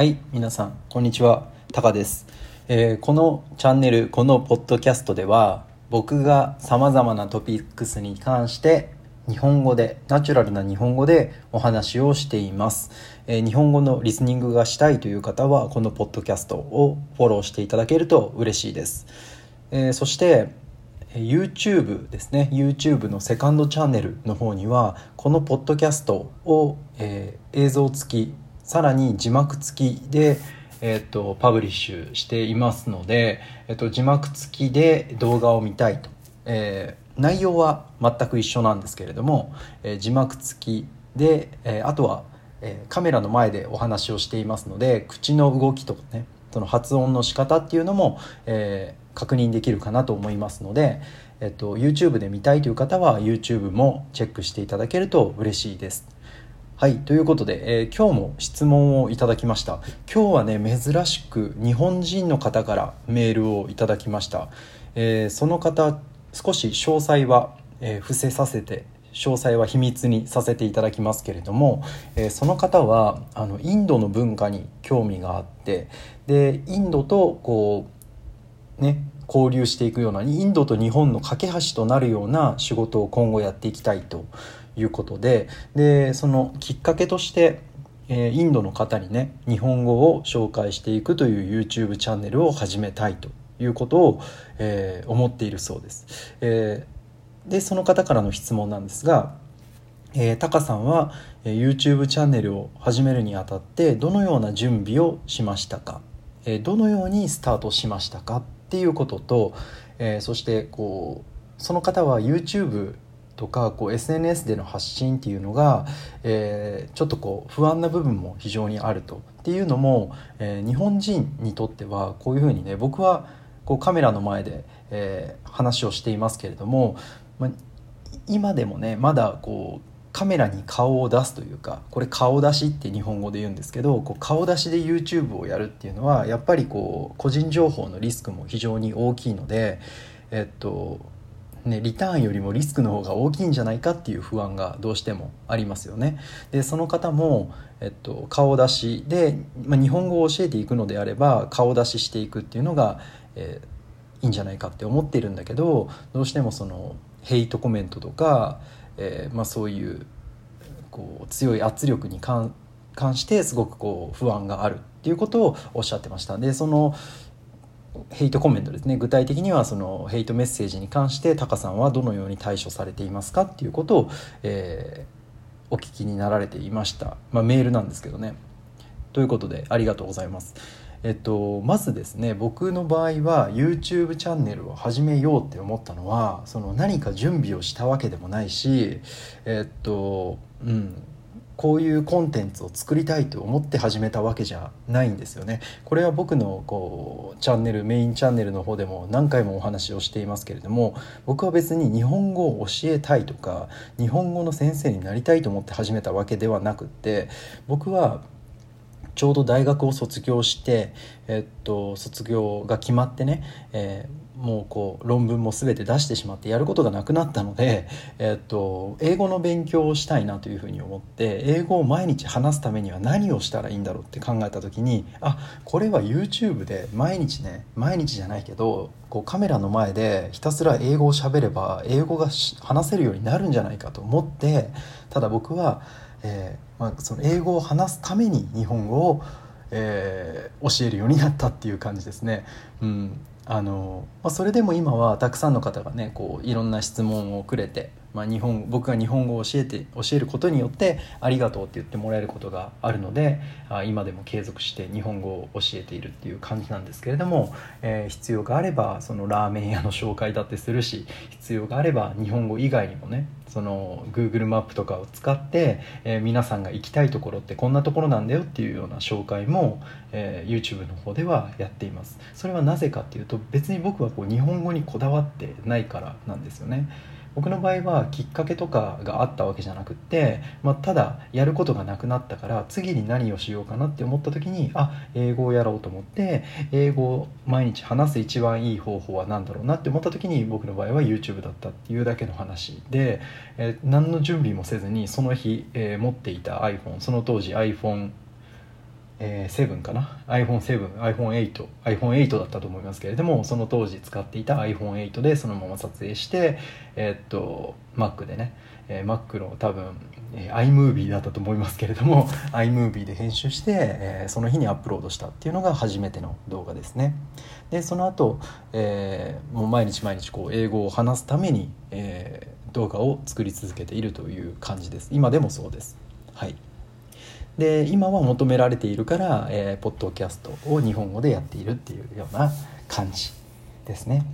はい皆さんこんにちは。タカです、えーこのチャンネルこのポッドキャストでは僕がさまざまなトピックスに関して日本語でナチュラルな日本語でお話をしています、えー日本語のリスニングがしたいという方はこのポッドキャストをフォローしていただけると嬉しいです、えーそして YouTube ですね。YouTube のセカンドチャンネルの方にはこのポッドキャストを、えー映像付きさらに字幕付きで、えー、とパブリッシュしていますので、えー、と字幕付きで動画を見たいと、えー内容は全く一緒なんですけれども、えー字幕付きで、えーあとは、えカメラの前でお話をしていますので口の動きとかねその発音の仕方っていうのも、え確認できるかなと思いますので、えっと、YouTube で見たいという方は YouTube もチェックしていただけると嬉しいです。はいということで、えー今日も質問をいただきました。今日はね珍しく日本人の方からメールをいただきました、えーその方少し詳細は、えー伏せさせて詳細は秘密にさせていただきますけれども、えーその方はあのインドの文化に興味があってでインドとこうね交流していくようなインドと日本の架け橋となるような仕事を今後やっていきたいということででそのきっかけとして、えインドの方にね日本語を紹介していくという YouTube チャンネルを始めたいということを、えー思っているそうです。えーでその方からの質問なんですがえー、タカさんは、え YouTube チャンネルを始めるにあたってどのような準備をしましたか、えどのようにスタートしましたか？っていうことと、えそしてこうその方は YouTube とかこう SNS での発信っていうのが、えーちょっとこう不安な部分も非常にあると。っていうのも、えー日本人にとってはこういうふうにね僕はこうカメラの前で、えー話をしていますけれども、ま今でもねまだこうカメラに顔を出すというかこれ顔出しって日本語で言うんですけどこう顔出しで YouTube をやるっていうのはやっぱりこう個人情報のリスクも非常に大きいのでえっとね、リターンよりもリスクの方が大きいんじゃないかっていう不安がどうしてもありますよね。でその方も、えっと、顔出しで、まあ、日本語を教えていくのであれば顔出ししていくっていうのが、えーいいんじゃないかって思っているんだけどどうしてもそのヘイトコメントとか、えーまあ、そういうこう強い圧力に関関してすごくこう不安があるっていうことをおっしゃってました。でそのヘイトコメントですね。具体的にはそのヘイトメッセージに関してタカさんはどのように対処されていますかっていうことを、えーお聞きになられていました、まあ、メールなんですけどね。ということでありがとうございます。えっとまずですね僕の場合は YouTube チャンネルを始めようって思ったのはその何か準備をしたわけでもないしえっとうん。こういうコンテンツを作りたいと思って始めたわけじゃないんですよね。これは僕のこうチャンネルメインチャンネルの方でも何回もお話をしていますけれども僕は別に日本語を教えたいとか日本語の先生になりたいと思って始めたわけではなくって僕はちょうど大学を卒業して、えっと、卒業が決まってね、えーもうこう論文も全て出してしまってやることがなくなったので、えっと、英語の勉強をしたいなというふうに思って英語を毎日話すためには何をしたらいいんだろうって考えた時にあこれは YouTube で毎日ね毎日じゃないけどこうカメラの前でひたすら英語を喋れば英語が話せるようになるんじゃないかと思ってただ僕は、えーまあ、その英語を話すために日本語を、えー教えるようになったっていう感じですね。うんあのまあ、それでも今はたくさんの方がねこういろんな質問をくれて、まあ、日本僕が日本語を教えて教えることによってありがとうって言ってもらえることがあるのであ今でも継続して日本語を教えているっていう感じなんですけれども、えー必要があればそのラーメン屋の紹介だってするし必要があれば日本語以外にもねその Google マップとかを使って、えー皆さんが行きたいところってこんなところなんだよっていうような紹介も、えー YouTube の方ではやっています。それはなぜかっていうと別に僕はこう日本語にこだわってないからなんですよね。僕の場合はきっかけとかがあったわけじゃなくって、まあ、ただやることがなくなったから次に何をしようかなって思った時にあ英語をやろうと思って英語を毎日話す一番いい方法は何だろうなって思った時に僕の場合は YouTube だったっていうだけの話で、えー何の準備もせずにその日、えー持っていた iPhone その当時 iPhone えー、7かな？iPhone7、iPhone8、iPhone8 だったと思いますけれどもその当時使っていた iPhone8 でそのまま撮影して、えー、っと Mac でね、えー、Mac の多分、えー、iMovie だったと思いますけれども iMovie で編集して、えー、その日にアップロードしたっていうのが初めての動画ですね。でその後、えー、もう毎日毎日こう英語を話すために、えー、動画を作り続けているという感じです。今でもそうです。はい。で今は求められているから、えー、ポッドキャストを日本語でやっているっていうような感じですね。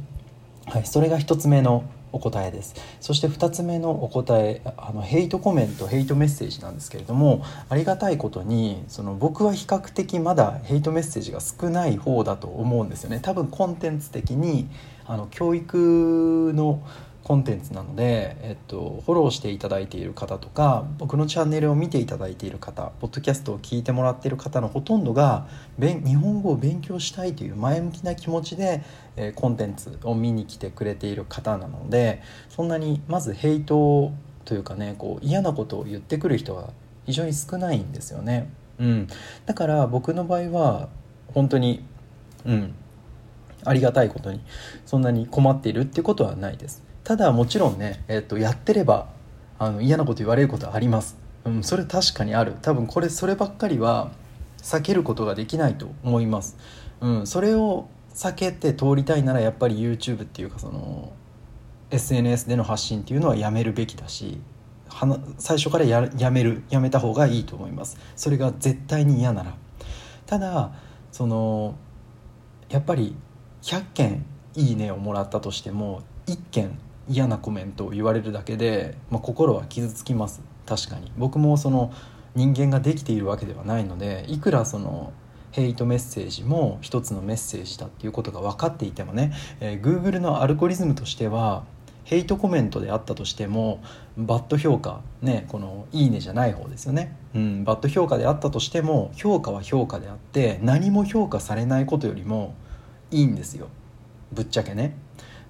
はい、それが1つ目のお答えですそして2つ目のお答えあのヘイトコメントヘイトメッセージなんですけれどもありがたいことにその僕は比較的まだヘイトメッセージが少ない方だと思うんですよね多分コンテンツ的にあの教育のコンテンツなので、えっと、フォローしていただいている方とか僕のチャンネルを見ていただいている方ポッドキャストを聞いてもらっている方のほとんどが日本語を勉強したいという前向きな気持ちで、え、コンテンツを見に来てくれている方なのでそんなにまずヘイトというかねこう嫌なことを言ってくる人は非常に少ないんですよね。うん、だから僕の場合は本当に、うん、ありがたいことにそんなに困っているってことはないです。ただもちろんね、えー、とやってればあの嫌なこと言われることはあります、うん、それ確かにある。多分これそればっかりは避けることができないと思います、うん、それを避けて通りたいならやっぱり YouTube っていうかその SNS での発信っていうのはやめるべきだし最初からややめるやめた方がいいと思います。それが絶対に嫌なら。ただそのやっぱり100件いいねをもらったとしても1件嫌なコメントを言われるだけで、まあ、心は傷つきます。確かに。僕もその人間ができているわけではないのでいくらそのヘイトメッセージも一つのメッセージだっていうことが分かっていてもね、えー、Google のアルゴリズムとしてはヘイトコメントであったとしてもバッド評価ねこの「いいね」じゃない方ですよね、うん、バッド評価であったとしても評価は評価であって何も評価されないことよりもいいんですよ。ぶっちゃけね。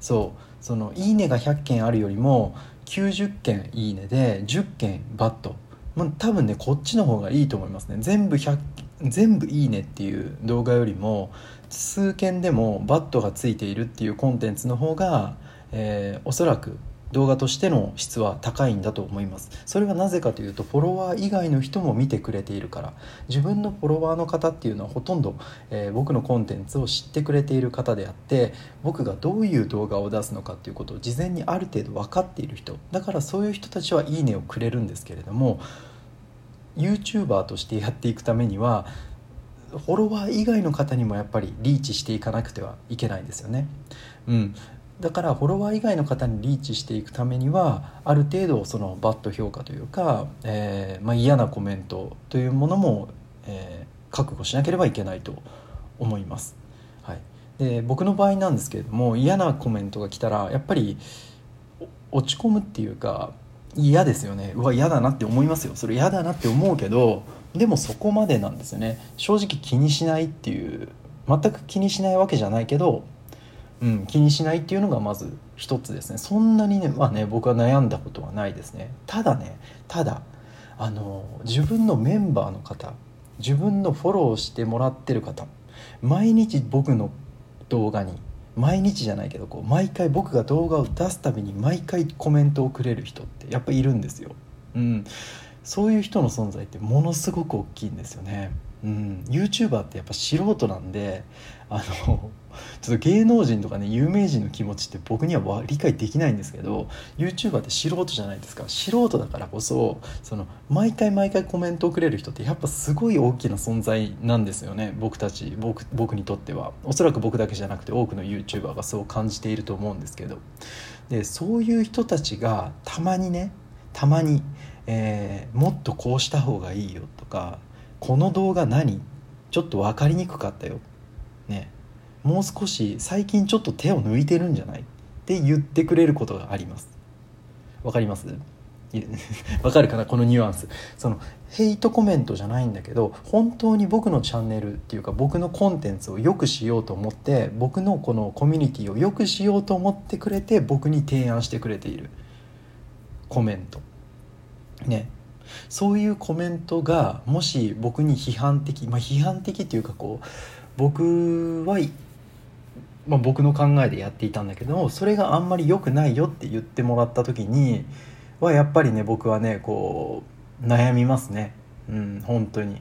そうその「いいね」が100件あるよりも90件「いいね」で10件バット。まあ、多分ねこっちの方がいいと思いますね。全部100全部「いいね」っていう動画よりも数件でもバットがついているっていうコンテンツの方が、えー、おそらく動画としての質は高いんだと思います。それはなぜかというとフォロワー以外の人も見てくれているから。自分のフォロワーの方っていうのはほとんど、えー、僕のコンテンツを知ってくれている方であって僕がどういう動画を出すのかっていうことを事前にある程度分かっている人。だからそういう人たちはいいねをくれるんですけれども YouTuber としてやっていくためにはフォロワー以外の方にもやっぱりリーチしていかなくてはいけないんですよね。うん、だからフォロワー以外の方にリーチしていくためにはある程度そのバッド評価というか、えー、まあ、嫌なコメントというものも、えー、覚悟しなければいけないと思います。はい、で僕の場合なんですけれども嫌なコメントが来たらやっぱり落ち込むっていうか嫌ですよね。うわ嫌だなって思いますよ。それ嫌だなって思うけどでもそこまでなんですよね。正直気にしないっていう全く気にしないわけじゃないけどうん、気にしないっていうのがまず一つですねそんなにね,、まあね、僕は悩んだことはないですねただねただあの自分のメンバーの方自分のフォローしてもらってる方毎日僕の動画に毎日じゃないけどこう毎回僕が動画を出すたびに毎回コメントをくれる人ってやっぱいるんですよ。うん、そういう人の存在ってものすごく大きいんですよね。うん、YouTuber ってやっぱ素人なんであの ちょっと芸能人とかね有名人の気持ちって僕には理解できないんですけど YouTuber って素人じゃないですか。素人だからこそその毎回毎回コメントをくれる人ってやっぱすごい大きな存在なんですよね。僕たち僕僕にとっては。おそらく僕だけじゃなくて多くの YouTuber がそう感じていると思うんですけど。でそういう人たちがたまにねたまに、えー、もっとこうした方がいいよとかこの動画何？ちょっと分かりにくかったよ。ね。もう少し最近ちょっと手を抜いてるんじゃない？って言ってくれることがあります。わかります？わかるかな？このニュアンス。そのヘイトコメントじゃないんだけど本当に僕のチャンネルっていうか僕のコンテンツを良くしようと思って僕のこのコミュニティを良くしようと思ってくれて僕に提案してくれているコメント。ね。そういうコメントがもし僕に批判的まあ批判的っていうかこう僕は、まあ、僕の考えでやっていたんだけどそれがあんまり良くないよって言ってもらった時にはやっぱりね僕はねこう悩みますね。うん本当に。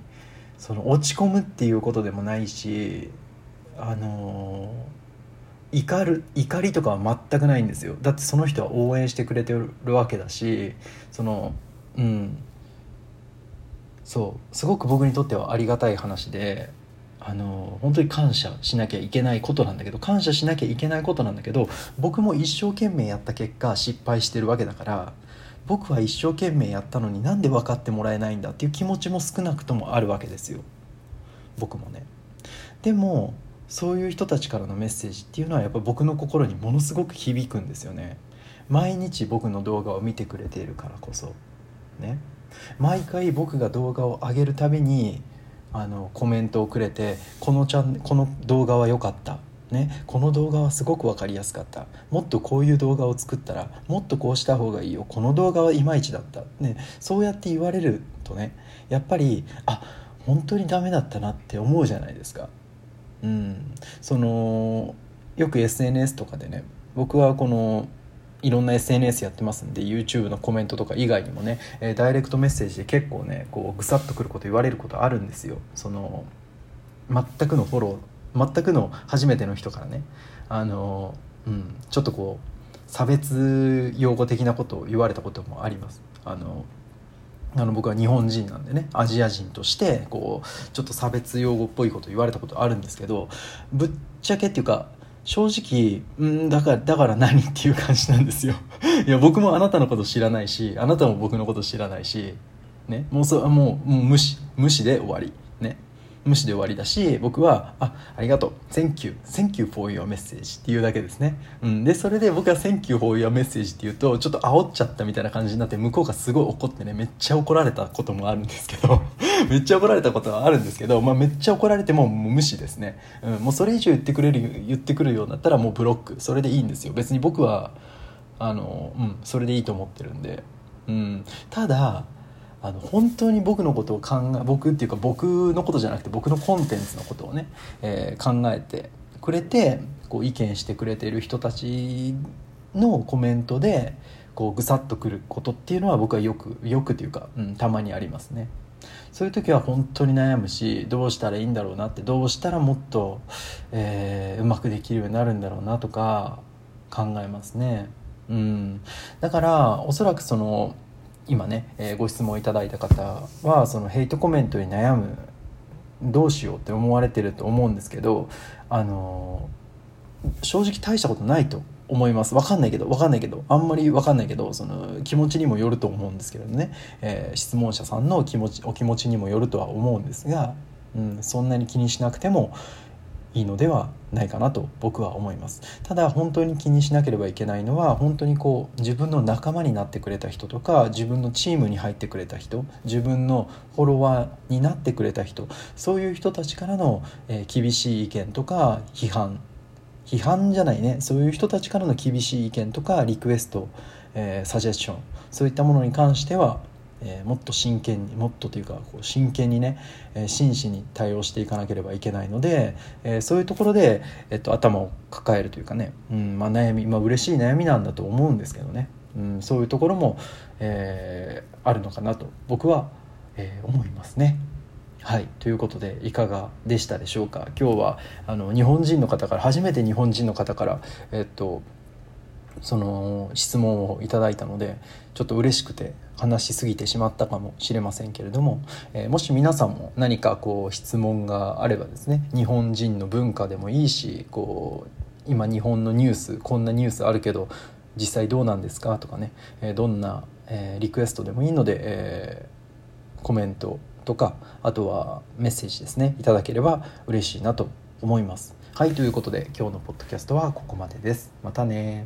その落ち込むっていうことでもないしあのー、怒る怒りとかは全くないんですよ。だってその人は応援してくれてるわけだしそのうん。そうすごく僕にとってはありがたい話であの本当に感謝しなきゃいけないことなんだけど感謝しなきゃいけないことなんだけど僕も一生懸命やった結果失敗してるわけだから僕は一生懸命やったのになんで分かってもらえないんだっていう気持ちも少なくともあるわけですよ。僕もね。でもそういう人たちからのメッセージっていうのはやっぱ僕の心にものすごく響くんですよね。毎日僕の動画を見てくれているからこそ。ね。毎回僕が動画を上げるたびにあのコメントをくれてこのチャンこの動画は良かった。ね、この動画はすごく分かりやすかった。もっとこういう動画を作ったらもっとこうした方がいいよ。この動画はいまいちだった、ね、そうやって言われるとねやっぱりあ本当にダメだったなって思うじゃないですか。うん、そのよく SNS とかでね僕はこのいろんな SNS やってますんで YouTube のコメントとか以外にもね、えー、ダイレクトメッセージで結構ねこうぐさっとくること言われることあるんですよ。その全くのフォロー全くの初めての人からね。あの、うん、ちょっとこう差別用語的なことを言われたこともあります。あのあの僕は日本人なんでねアジア人としてこうちょっと差別用語っぽいこと言われたことあるんですけどぶっちゃけっていうか正直、うんだから、だから何っていう感じなんですよ。いや、僕もあなたのこと知らないし、あなたも僕のこと知らないし、ね、もうそ、もう、もう無視、無視で終わり。無視で終わりだし僕は「あありがとう。Thank you. Thank you for your message」っていうだけですね、うん、でそれで僕は「Thank you for your message」って言うとちょっと煽っちゃったみたいな感じになって向こうがすごい怒ってねめっちゃ怒られたこともあるんですけど めっちゃ怒られたことはあるんですけど、まあ、めっちゃ怒られても無視ですね、うん、もうそれ以上言ってくれる言ってくるようになったらもうブロック。それでいいんですよ。別に僕はあの、うん、それでいいと思ってるんで、うん、ただあの本当に僕のことを考え僕っていうか僕のことじゃなくて僕のコンテンツのことをね、えー、考えてくれてこう意見してくれてる人たちのコメントでこうぐさっとくることっていうのは僕はよくよくというか、うん、たまにありますね。そういう時は本当に悩むしどうしたらいいんだろうなってどうしたらもっと、えー、うまくできるようになるんだろうなとか考えますね。うん、だからおそらくその今ね、えー、ご質問いただいた方はそのヘイトコメントに悩むどうしようって思われてると思うんですけどあのー、正直大したことないと思います。分かんないけど分かんないけどあんまり分かんないけどその気持ちにもよると思うんですけどね、えー、質問者さんの気持ちお気持ちにもよるとは思うんですが、うん、そんなに気にしなくてもいいのではないかなと僕は思います。ただ本当に気にしなければいけないのは本当にこう自分の仲間になってくれた人とか自分のチームに入ってくれた人自分のフォロワーになってくれた人そういう人たちからの、えー、厳しい意見とか批判。批判じゃないね。そういう人たちからの厳しい意見とかリクエスト、えー、サジェッションそういったものに関してはえー、もっと真剣にもっとというかこう真剣にね、えー、真摯に対応していかなければいけないので、えー、そういうところで、えっと、頭を抱えるというかね、うんまあ、悩み、まあ嬉しい悩みなんだと思うんですけどね、うん、そういうところも、えー、あるのかなと僕は、えー、思いますね。はいということでいかがでしたでしょうか？今日はあの日本人の方から初めて日本人の方から、えっと、その質問をいただいたのでちょっと嬉しくて話しすぎてしまったかもしれませんけれども、えー、もし皆さんも何かこう質問があればですね日本人の文化でもいいしこう今日本のニュースこんなニュースあるけど実際どうなんですか？とかね、えー、どんな、えー、リクエストでもいいので、えコメントとかあとはメッセージですねいただければ嬉しいなと思います。はいということで今日のポッドキャストはここまでです。またね